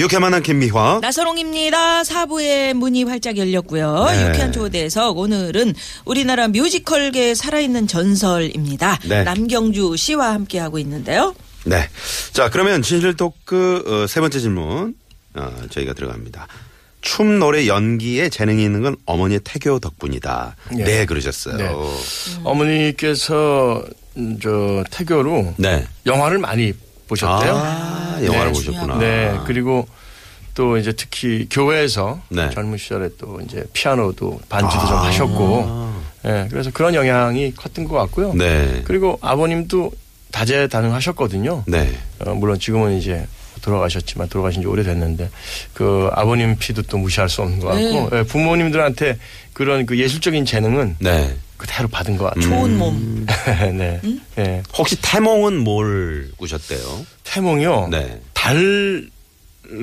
유쾌 만한 김미화. 나선홍입니다. 사부의 문이 활짝 열렸고요. 네. 유쾌한 초대석 오늘은 우리나라 뮤지컬계의 살아있는 전설입니다. 네. 남경주 씨와 함께하고 있는데요. 네. 자, 그러면 진실 토크 어, 세 번째 질문 어, 저희가 들어갑니다. 춤, 노래, 연기에 재능이 있는 건 어머니의 태교 덕분이다. 예. 네, 그러셨어요. 네. 어머니께서 음, 저 태교로 네. 영화를 많이 보셨대요. 아, 영화를 네. 보셨구나. 네. 그리고 또 이제 특히 교회에서 네. 젊은 시절에 또 이제 피아노도 반주도 좀 아. 하셨고, 예, 그래서 그런 영향이 컸던 것 같고요. 네. 그리고 아버님도 다재다능하셨거든요. 네. 어, 물론 지금은 이제 돌아가셨지만 돌아가신 지 오래됐는데 그 아버님 피도 또 무시할 수 없는 것 같고 예, 부모님들한테 그런 그 예술적인 재능은 네. 그대로 받은 것 같아요. 좋은 몸. 네. 예. 혹시 태몽은 뭘 꾸셨대요? 태몽이요. 네. 달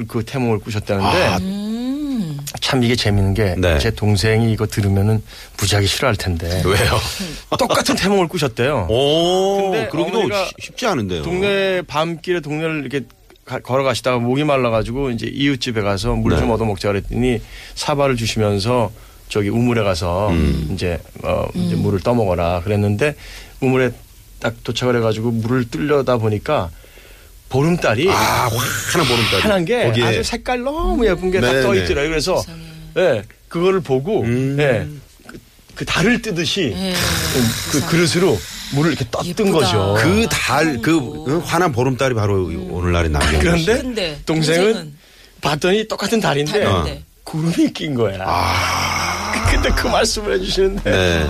그 태몽을 꾸셨다는데 아, 음. 참 이게 재밌는 게제 네. 동생이 이거 들으면은 무지하게 싫어할 텐데 왜요? 똑같은 태몽을 꾸셨대요. 오, 근데 그러기도 쉽지 않은데요. 동네 밤길에 동네를 이렇게 가- 걸어가시다가 목이 말라가지고 이제 이웃집에 가서 물좀 네. 얻어 먹자 그랬더니 사발을 주시면서 저기 우물에 가서 음. 이제 어 이제 물을 떠먹어라 그랬는데 우물에 딱 도착을 해가지고 물을 뚫려다 보니까 보름달이 아, 환한 보름달. 환한 게 거기에 아주 색깔 너무 예쁜 게다 네, 떠 네. 있더라고요. 그래서. 예, 그거를 보고 음. 예, 그, 그 달을 뜨듯이 예. 그 그릇으로 물을 이렇게 떴던 예쁘다. 거죠. 그 달, 그 응, 환한 보름달이 바로 오늘날의 남경 그런데 근데 동생은 동생은 봤더니 똑같은 달인데 달인데. 구름이 낀 거야. 근데 그 말씀을 해주시는데 네.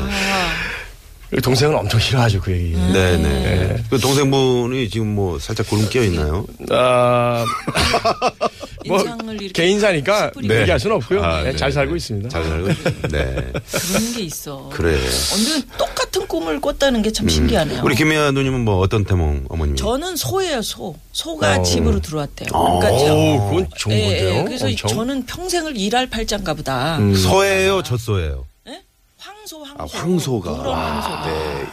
동생은 엄청 싫어하죠 그 얘기. 네네. 그 동생분이 지금 뭐 살짝 구름 끼어 있나요? 아, 뭐 개인사니까 숯불이고 얘기할 수는 없고요. 아, 네, 네, 잘 네. 살고 있습니다. 잘 살고 있- 네. 그런 게 있어. 그래. 완전 똑같은 꿈을 꿨다는 게 참 신기하네요. 우리 김혜아 누님은 뭐 어떤 태몽 어머님이? 저는 소예요, 소. 소가 어. 집으로 들어왔대요. 그러니까 저- 오, 그건 좋은 예, 건데요. 예, 그래서 엄청. 저는 평생을 일할 팔자인가 보다. 음. 소예요, 젖소예요. 예? 황소, 황소. 아, 황소가. 황소. 네.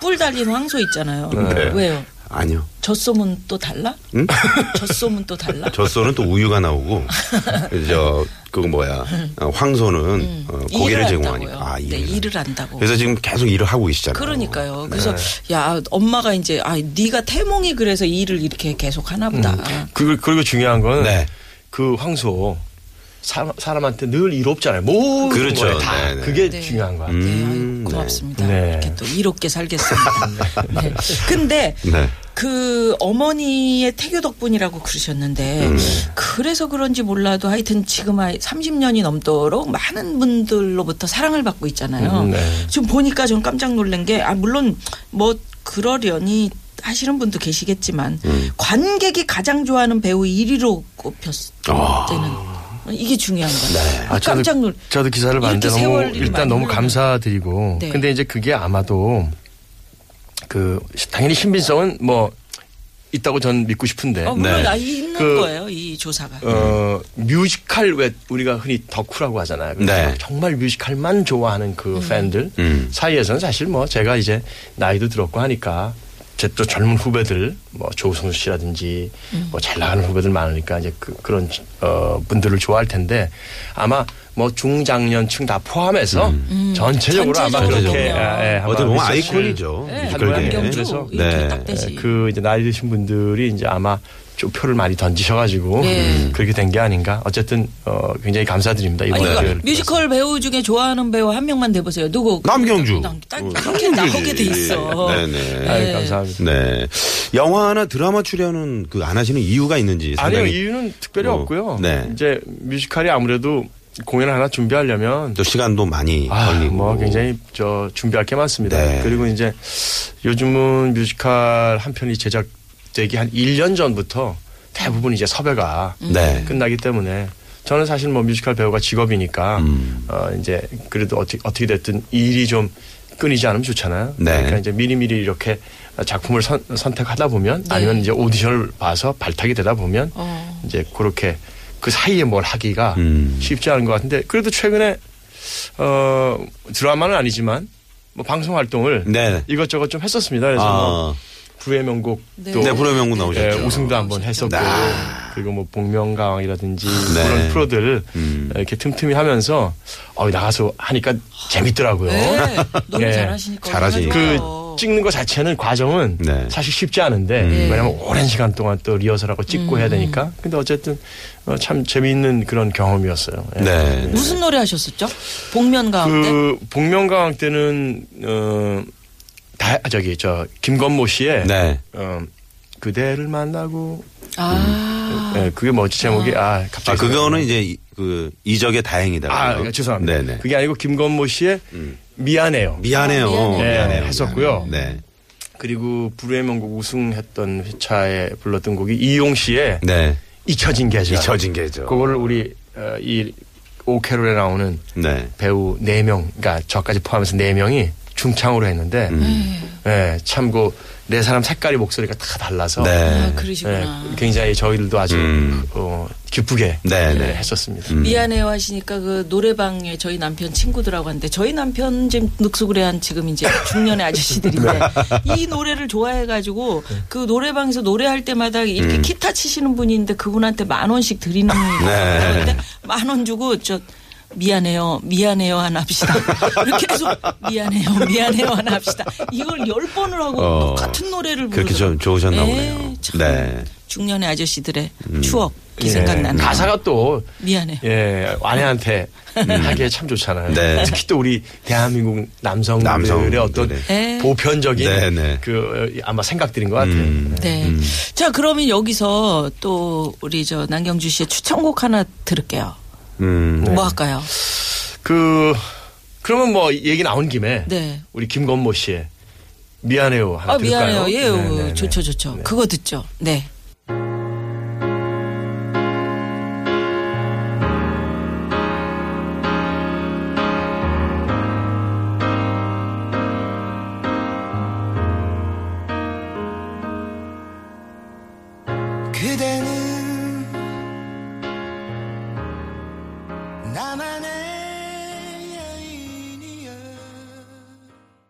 뿔 달린 황소 있잖아요. 네. 왜요? 아니요. 젖소문 또 달라? 응? 젖소문 또 달라? 젖소는 또 우유가 나오고, 저, 그거 뭐야. 어, 황소는 어, 고기를 일을 제공하니까. 한다고요. 아, 네, 일을. 일을 한다고. 그래서 지금 계속 일을 하고 계시잖아요. 그러니까요. 그래서 네. 야 엄마가 이제 아 네가 태몽이 그래서 일을 이렇게 계속 하나 보다. 그, 그리고 중요한 건 네. 그 황소 사람, 사람한테 늘 이롭잖아요. 모든 그렇죠. 거에 다 네, 네. 그게 네. 중요한 거 같아요. 네, 음, 아이고, 고맙습니다. 네. 이렇게 또 이롭게 살겠습니다. 네. 근데 네. 그 어머니의 태교 덕분이라고 그러셨는데 음. 그래서 그런지 몰라도 하여튼 지금 30년이 넘도록 많은 분들로부터 사랑을 받고 있잖아요. 음, 네. 지금 보니까 좀 깜짝 놀란 게 아 물론 뭐 그러려니 하시는 분도 계시겠지만 음. 관객이 가장 좋아하는 배우 1위로 꼽혔을 아. 때는 이게 중요한 거예요. 아, 깜짝 놀. 저도, 저도 기사를 봤는데 너무 일단 너무. 감사드리고 네. 근데 이제 그게 아마도 그 당연히 신빙성은 뭐 있다고 전 믿고 싶은데 어, 물론 네. 아, 있는 그- 거예요 이 조사가. 어, 뮤지컬 왜 우리가 흔히 덕후라고 하잖아요. 네. 정말 뮤지컬만 좋아하는 그 팬들 음. 사이에서는 사실 뭐 제가 이제 나이도 들었고 하니까 제 또 젊은 후배들 뭐 조성수 씨라든지 뭐잘 나가는 후배들 많으니까 이제 그, 그런 어 분들을 좋아할 텐데 아마 뭐 중장년층 다 포함해서 전체적으로 아마 전체적으로 그렇게 보면. 예, 예, 아마 어떻게 보면 아이콘이죠. 네, 그래서 네. 그 이제 나이 드신 분들이 이제 아마 좀 표를 많이 던지셔가지고 네. 그렇게 된 게 아닌가. 어쨌든 어, 굉장히 감사드립니다. 아니, 이번 이거 기회를 뮤지컬 배우 중에 좋아하는 배우 한 명만 대보세요. 누구? 남경주. 남- 딱 어, 이렇게 나오게 돼 있어. 네네. 아유, 네. 감사합니다. 네. 영화나 드라마 출연은 그 안 하시는 이유가 있는지 아니요 이유는 특별히 뭐, 없고요. 네. 이제 뮤지컬이 아무래도 공연을 하나 준비하려면 또 시간도 많이 아, 걸리고 뭐 굉장히 저 준비할 게 많습니다. 네. 그리고 이제 요즘은 뮤지컬 한 편이 제작 되기 한 1년 전부터 대부분 이제 섭외가 네. 끝나기 때문에 저는 사실 뭐 뮤지컬 배우가 직업이니까 음. 어 이제 그래도 어떻게 어떻게 됐든 일이 좀 끊이지 않으면 좋잖아요. 네. 그러니까 이제 미리미리 이렇게 작품을 선, 선택하다 보면 네. 아니면 이제 오디션을 봐서 발탁이 되다 보면 어. 이제 그렇게 그 사이에 뭘 하기가 음. 쉽지 않은 것 같은데 그래도 최근에 어 드라마는 아니지만 뭐 방송 활동을 네. 이것저것 좀 했었습니다. 그래서 뭐 아, 불후의 명곡 네. 또 네, 불후의 명곡 예, 나오셨죠. 우승도 한번 했었고 아. 그리고 뭐 복면가왕이라든지 네. 그런 프로들 음. 이렇게 틈틈이 하면서 어 나가서 하니까 재밌더라고요. 네. 노래 예. 잘하시니까. 잘하시니까. 그. 찍는 거 자체는 과정은 네. 사실 쉽지 않은데 음. 왜냐하면 오랜 시간 동안 또 리허설하고 찍고 음. 해야 되니까 근데 어쨌든 어, 참 재미있는 그런 경험이었어요. 예. 네. 무슨 노래 하셨었죠? 복면 가운데. 그 복면가왕 때는 어 다, 아, 저기 저 김건모 씨의 네. 어, 그대를 만나고 아. 예, 그게 뭐지 제목이 아 아, 갑자기 그거는 이제 이- 그 이적의 다행이다. 아 죄송합니다. 네네. 그게 아니고 김건모 씨의 음. 미안해요. 미안해요. 아, 미안해요. 미안해요. 네, 했었고요. 네. 그리고 불후의 명곡 우승했던 회차에 불렀던 곡이 이용 씨의 네. 잊혀진 계절. 잊혀진 계절. 그거를 우리 어, 이 오케롤에 나오는 네. 배우 네 명, 그러니까 저까지 포함해서 네 명이 중창으로 했는데, 음. 예, 참그 네 사람 색깔이 목소리가 다 달라서, 네. 아, 그러시구나. 예, 굉장히 저희들도 아주 음. 어, 기쁘게 네, 네, 네. 했었습니다. 음. 미안해요 하시니까 그 노래방에 저희 남편 친구들하고 하는데 저희 남편 지금 늑수그레한 지금 이제 중년의 아저씨들인데 이 노래를 좋아해가지고 그 노래방에서 노래할 때마다 이렇게 음. 기타 치시는 있는데 그분한테 만 원씩 드리는 네. 만 원 주고 저 미안해요, 미안해요 하나 합시다. 이렇게 계속 미안해요, 미안해요 하나 합시다. 이걸 열 번을 하고 어, 똑같은 노래를 부르고 그렇게 좀 좋으셨나 보네요. 참 네. 중년의 아저씨들의 추억 이 예, 생각나는 가사가 또 미안해요. 예, 아내한테 하기에 참 좋잖아요. 음. 네. 특히 또 우리 대한민국 남성들의 남성들의. 어떤 네. 보편적인 네, 네. 그 어, 아마 생각들인 것 같아요. 음. 네. 자, 그러면 여기서 또 우리 저 남경주 씨의 추천곡 하나 들을게요. 음. 네. 뭐 할까요? 그 그러면 뭐 얘기 나온 김에 네. 우리 김건모 씨의 미안해요 하나 아, 들을까요? 미안해요. 예, 네, 네, 네. 좋죠, 좋죠. 네. 그거 듣죠. 네.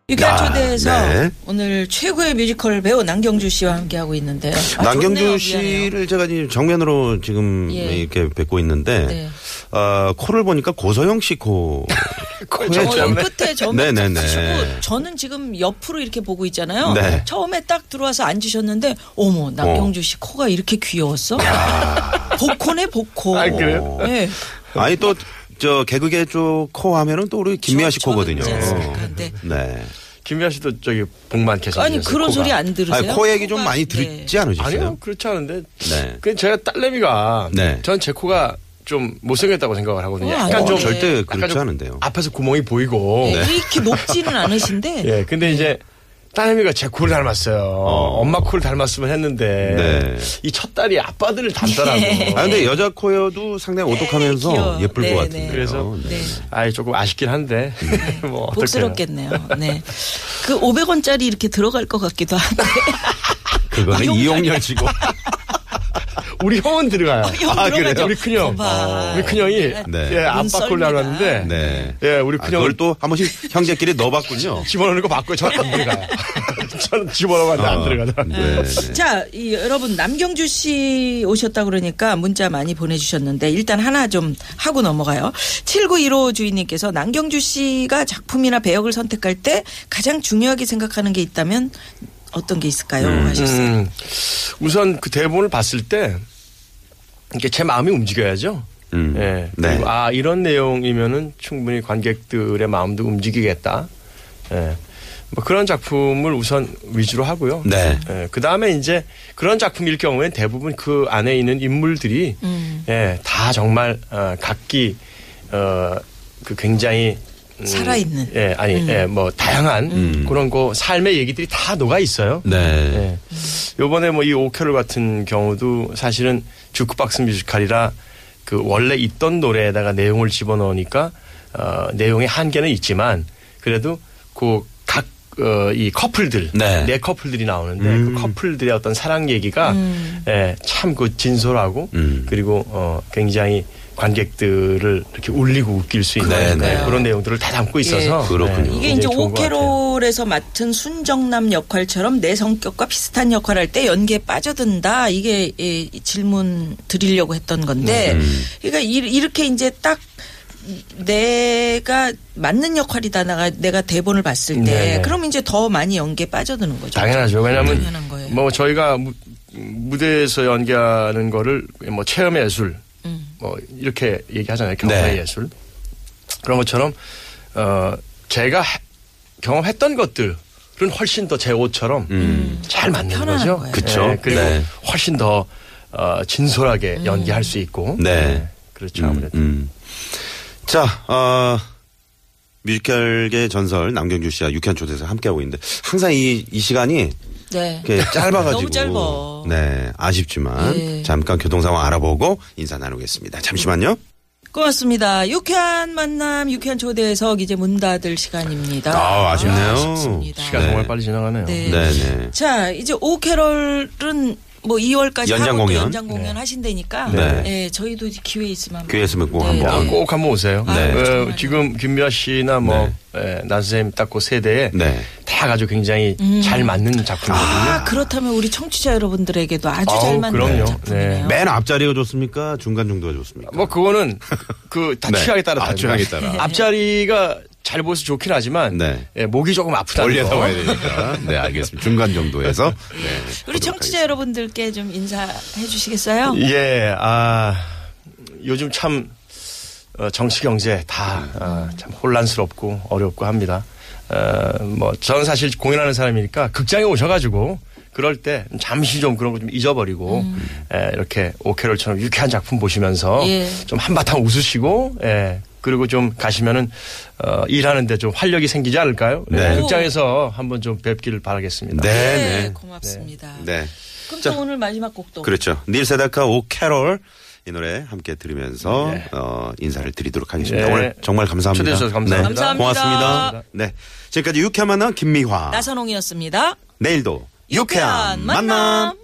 유쾌한 아, 초대에서 네. 오늘 최고의 뮤지컬 배우 남경주 씨와 함께하고 있는데요. 아, 남경주 좋네요. 씨를 제가 지금 정면으로 지금 예. 이렇게 뵙고 있는데 네. 어, 코를 보니까 고서영 씨 코. 코에 어, 좀 여기 끝에. 딱 하시고 저는 지금 옆으로 이렇게 보고 있잖아요. 네. 처음에 딱 들어와서 앉으셨는데 어머 남경주 씨 코가 이렇게 귀여웠어? 복코네 복코. 아, 그래요? 네. 아니 또 저 개그계 쪽 코 하면은 또 우리 김미아 씨 코거든요. 않습니까? 네. 네. 김미아 씨도 저기 복 많게 아니 그런 코가. 소리 안 들으세요? 아니, 코 얘기 좀 코가- 많이 네. 듣지 않으셨어요? 아니요 그렇지 않은데 네. 그 제가 딸내미가 네. 전제 코가 좀 못생겼다고 생각을 하거든요. 어, 약간 아니요. 좀 네. 절대 약간 그렇지 좀 않은데요. 앞에서 구멍이 보이고 네, 이렇게 높지는 않으신데 예 근데 이제 딸내미가 제 코를 닮았어요. 엄마 코를 닮았으면 했는데 네. 이첫 딸이 아빠들을 닮더라고. 네. 아 근데 여자 코여도 상당히 오똑하면서 귀여워. 예쁠 네, 것 네. 같은데요. 그래서 네. 네. 아이 조금 아쉽긴 한데 뭐. 복스럽겠네요. 네. 그 500원짜리 이렇게 들어갈 것 같기도 한데. 그거는 이용열 씨고. 우리 형은 들어가요. 형 아. 그래요? 우리 큰형, 거봐. 우리 큰형이 네. 예, 아빠 눈콜 썰니다. 닮았는데 네. 예, 우리 아, 큰형을 그걸 또 한 번씩 형제끼리 넣어봤군요. 집어넣는 거 바꿔요. 저는 안 들어가요. 저는 집어넣으면 안 들어가더라고요. 네. 네. 자, 이, 여러분 남경주 씨 오셨다 그러니까 문자 많이 보내주셨는데 일단 하나 좀 하고 넘어가요. 7915 주인님께서 남경주 씨가 작품이나 배역을 선택할 때 가장 중요하게 생각하는 게 있다면 어떤 게 있을까요? 하셨어요. 음, 우선 그 대본을 봤을 때 이렇게 제 마음이 움직여야죠. 음. 예. 네. 아 이런 내용이면은 충분히 관객들의 마음도 움직이겠다. 예. 뭐 그런 작품을 우선 위주로 하고요. 네. 예. 그 다음에 이제 그런 작품일 경우엔 대부분 그 안에 있는 인물들이 음. 예, 다 정말 어, 각기 어, 그 굉장히 음, 살아있는. 예, 아니, 음. 예, 뭐 다양한 음. 그런 거 삶의 얘기들이 다 녹아 있어요. 네. 예. 요번에 뭐 이 오케롤 같은 경우도 사실은 주크박스 뮤지컬이라 그 원래 있던 노래에다가 내용을 집어넣으니까 어, 내용의 한계는 있지만 그래도 그각 어, 이 커플들 네. 네 커플들이 나오는데 음. 그 커플들의 어떤 사랑 얘기가 예, 참그 진솔하고 음. 그리고 어, 굉장히 관객들을 이렇게 울리고 웃길 수 있는 네, 네. 네, 그런 내용들을 다 담고 있어서 그렇군요. 네, 이게 이제. 오케롤에서 맡은 순정남 역할처럼 내 성격과 비슷한 역할 할 때 연기에 빠져든다. 이게 예, 이 질문 드리려고 했던 건데, 음. 그러니까 이- 이렇게 이제 딱 내가 맞는 역할이다. 내가 내가 대본을 봤을 때, 네네. 그럼 이제 더 많이 연기에 빠져드는 거죠. 당연하죠. 왜냐하면 거예요. 뭐 저희가 무, 무대에서 연기하는 거를 뭐 체험 예술 음. 뭐 이렇게 얘기하잖아요. 경험의 네. 예술 그런 것처럼 어 제가 해- 경험했던 것들은 훨씬 더 제 옷처럼 잘 맞는 거죠. 거예요. 그쵸. 네, 그리고 네. 훨씬 더 어, 진솔하게 연기할 수 있고. 네. 그렇죠. 아무래도. 음. 자, 어, 뮤지컬계 전설 남경주 씨와 유쾌한 초대에서 함께하고 있는데 항상 이, 이 시간이 네. 이렇게 짧아가지고. 너무 짧아. 네, 아쉽지만 예. 잠깐 교통 상황 알아보고 인사 나누겠습니다. 잠시만요. 고맙습니다. 유쾌한 만남, 유쾌한 초대석 이제 문 닫을 시간입니다. 아, 아쉽네요. 아 쉽습니다. 시간 네. 정말 빨리 지나가네요. 네. 네네. 자, 이제 오케럴은 뭐 2월까지 연장 공연. 연장 공연 하신다니까. 네. 예, 저희도 기회 있으면. 기회 있으면 꼭 네, 한번. 아, 네. 꼭 한번 오세요. 네. 어, 정말요. 지금 김미아 씨나 뭐 예, 난 선생님 딱 그 세대에 네. 다 아주 굉장히 잘 맞는 작품이거든요. 아, 그렇다면 우리 청취자 여러분들에게도 아주 아우, 잘 맞는 그럼요. 작품이네요. 맨 앞자리가 좋습니까? 중간 정도가 좋습니까? 뭐 그거는 그 다 네. 취향에 따라 아, 다릅니다. 취향에 따라. 앞자리가 잘 보여서 좋긴 하지만 네. 예, 목이 조금 아프다. 올려서 와야 되니까. 네, 알겠습니다. 중간 정도에서. 네. 우리 청취자 여러분들께 좀 인사해 주시겠어요? 예, 아 요즘 참 어, 정치 경제 다 어, 참 혼란스럽고 어렵고 합니다. 어, 뭐 저는 사실 공연하는 사람이니까 극장에 오셔가지고 그럴 때 잠시 좀 그런 거 좀 잊어버리고 에, 이렇게 오케롤처럼 유쾌한 작품 보시면서 예. 좀 한바탕 웃으시고 예, 그리고 좀 가시면은 어, 일하는데 좀 활력이 생기지 않을까요? 네. 네, 극장에서 한번 좀 뵙기를 바라겠습니다. 네, 네, 네. 고맙습니다. 네. 그럼 자. 또 오늘 마지막 곡도 그렇죠. 닐 세다카 오 캐롤 이 노래 함께 들으면서 네. 어, 인사를 드리도록 하겠습니다. 네. 오늘 정말 감사합니다. 초대해 주셔서 감사합니다. 네. 감사합니다. 고맙습니다. 네. 지금까지 유쾌한 만남 김미화. 나선홍이었습니다. 내일도 유쾌한 유쾌한 만남. 만남.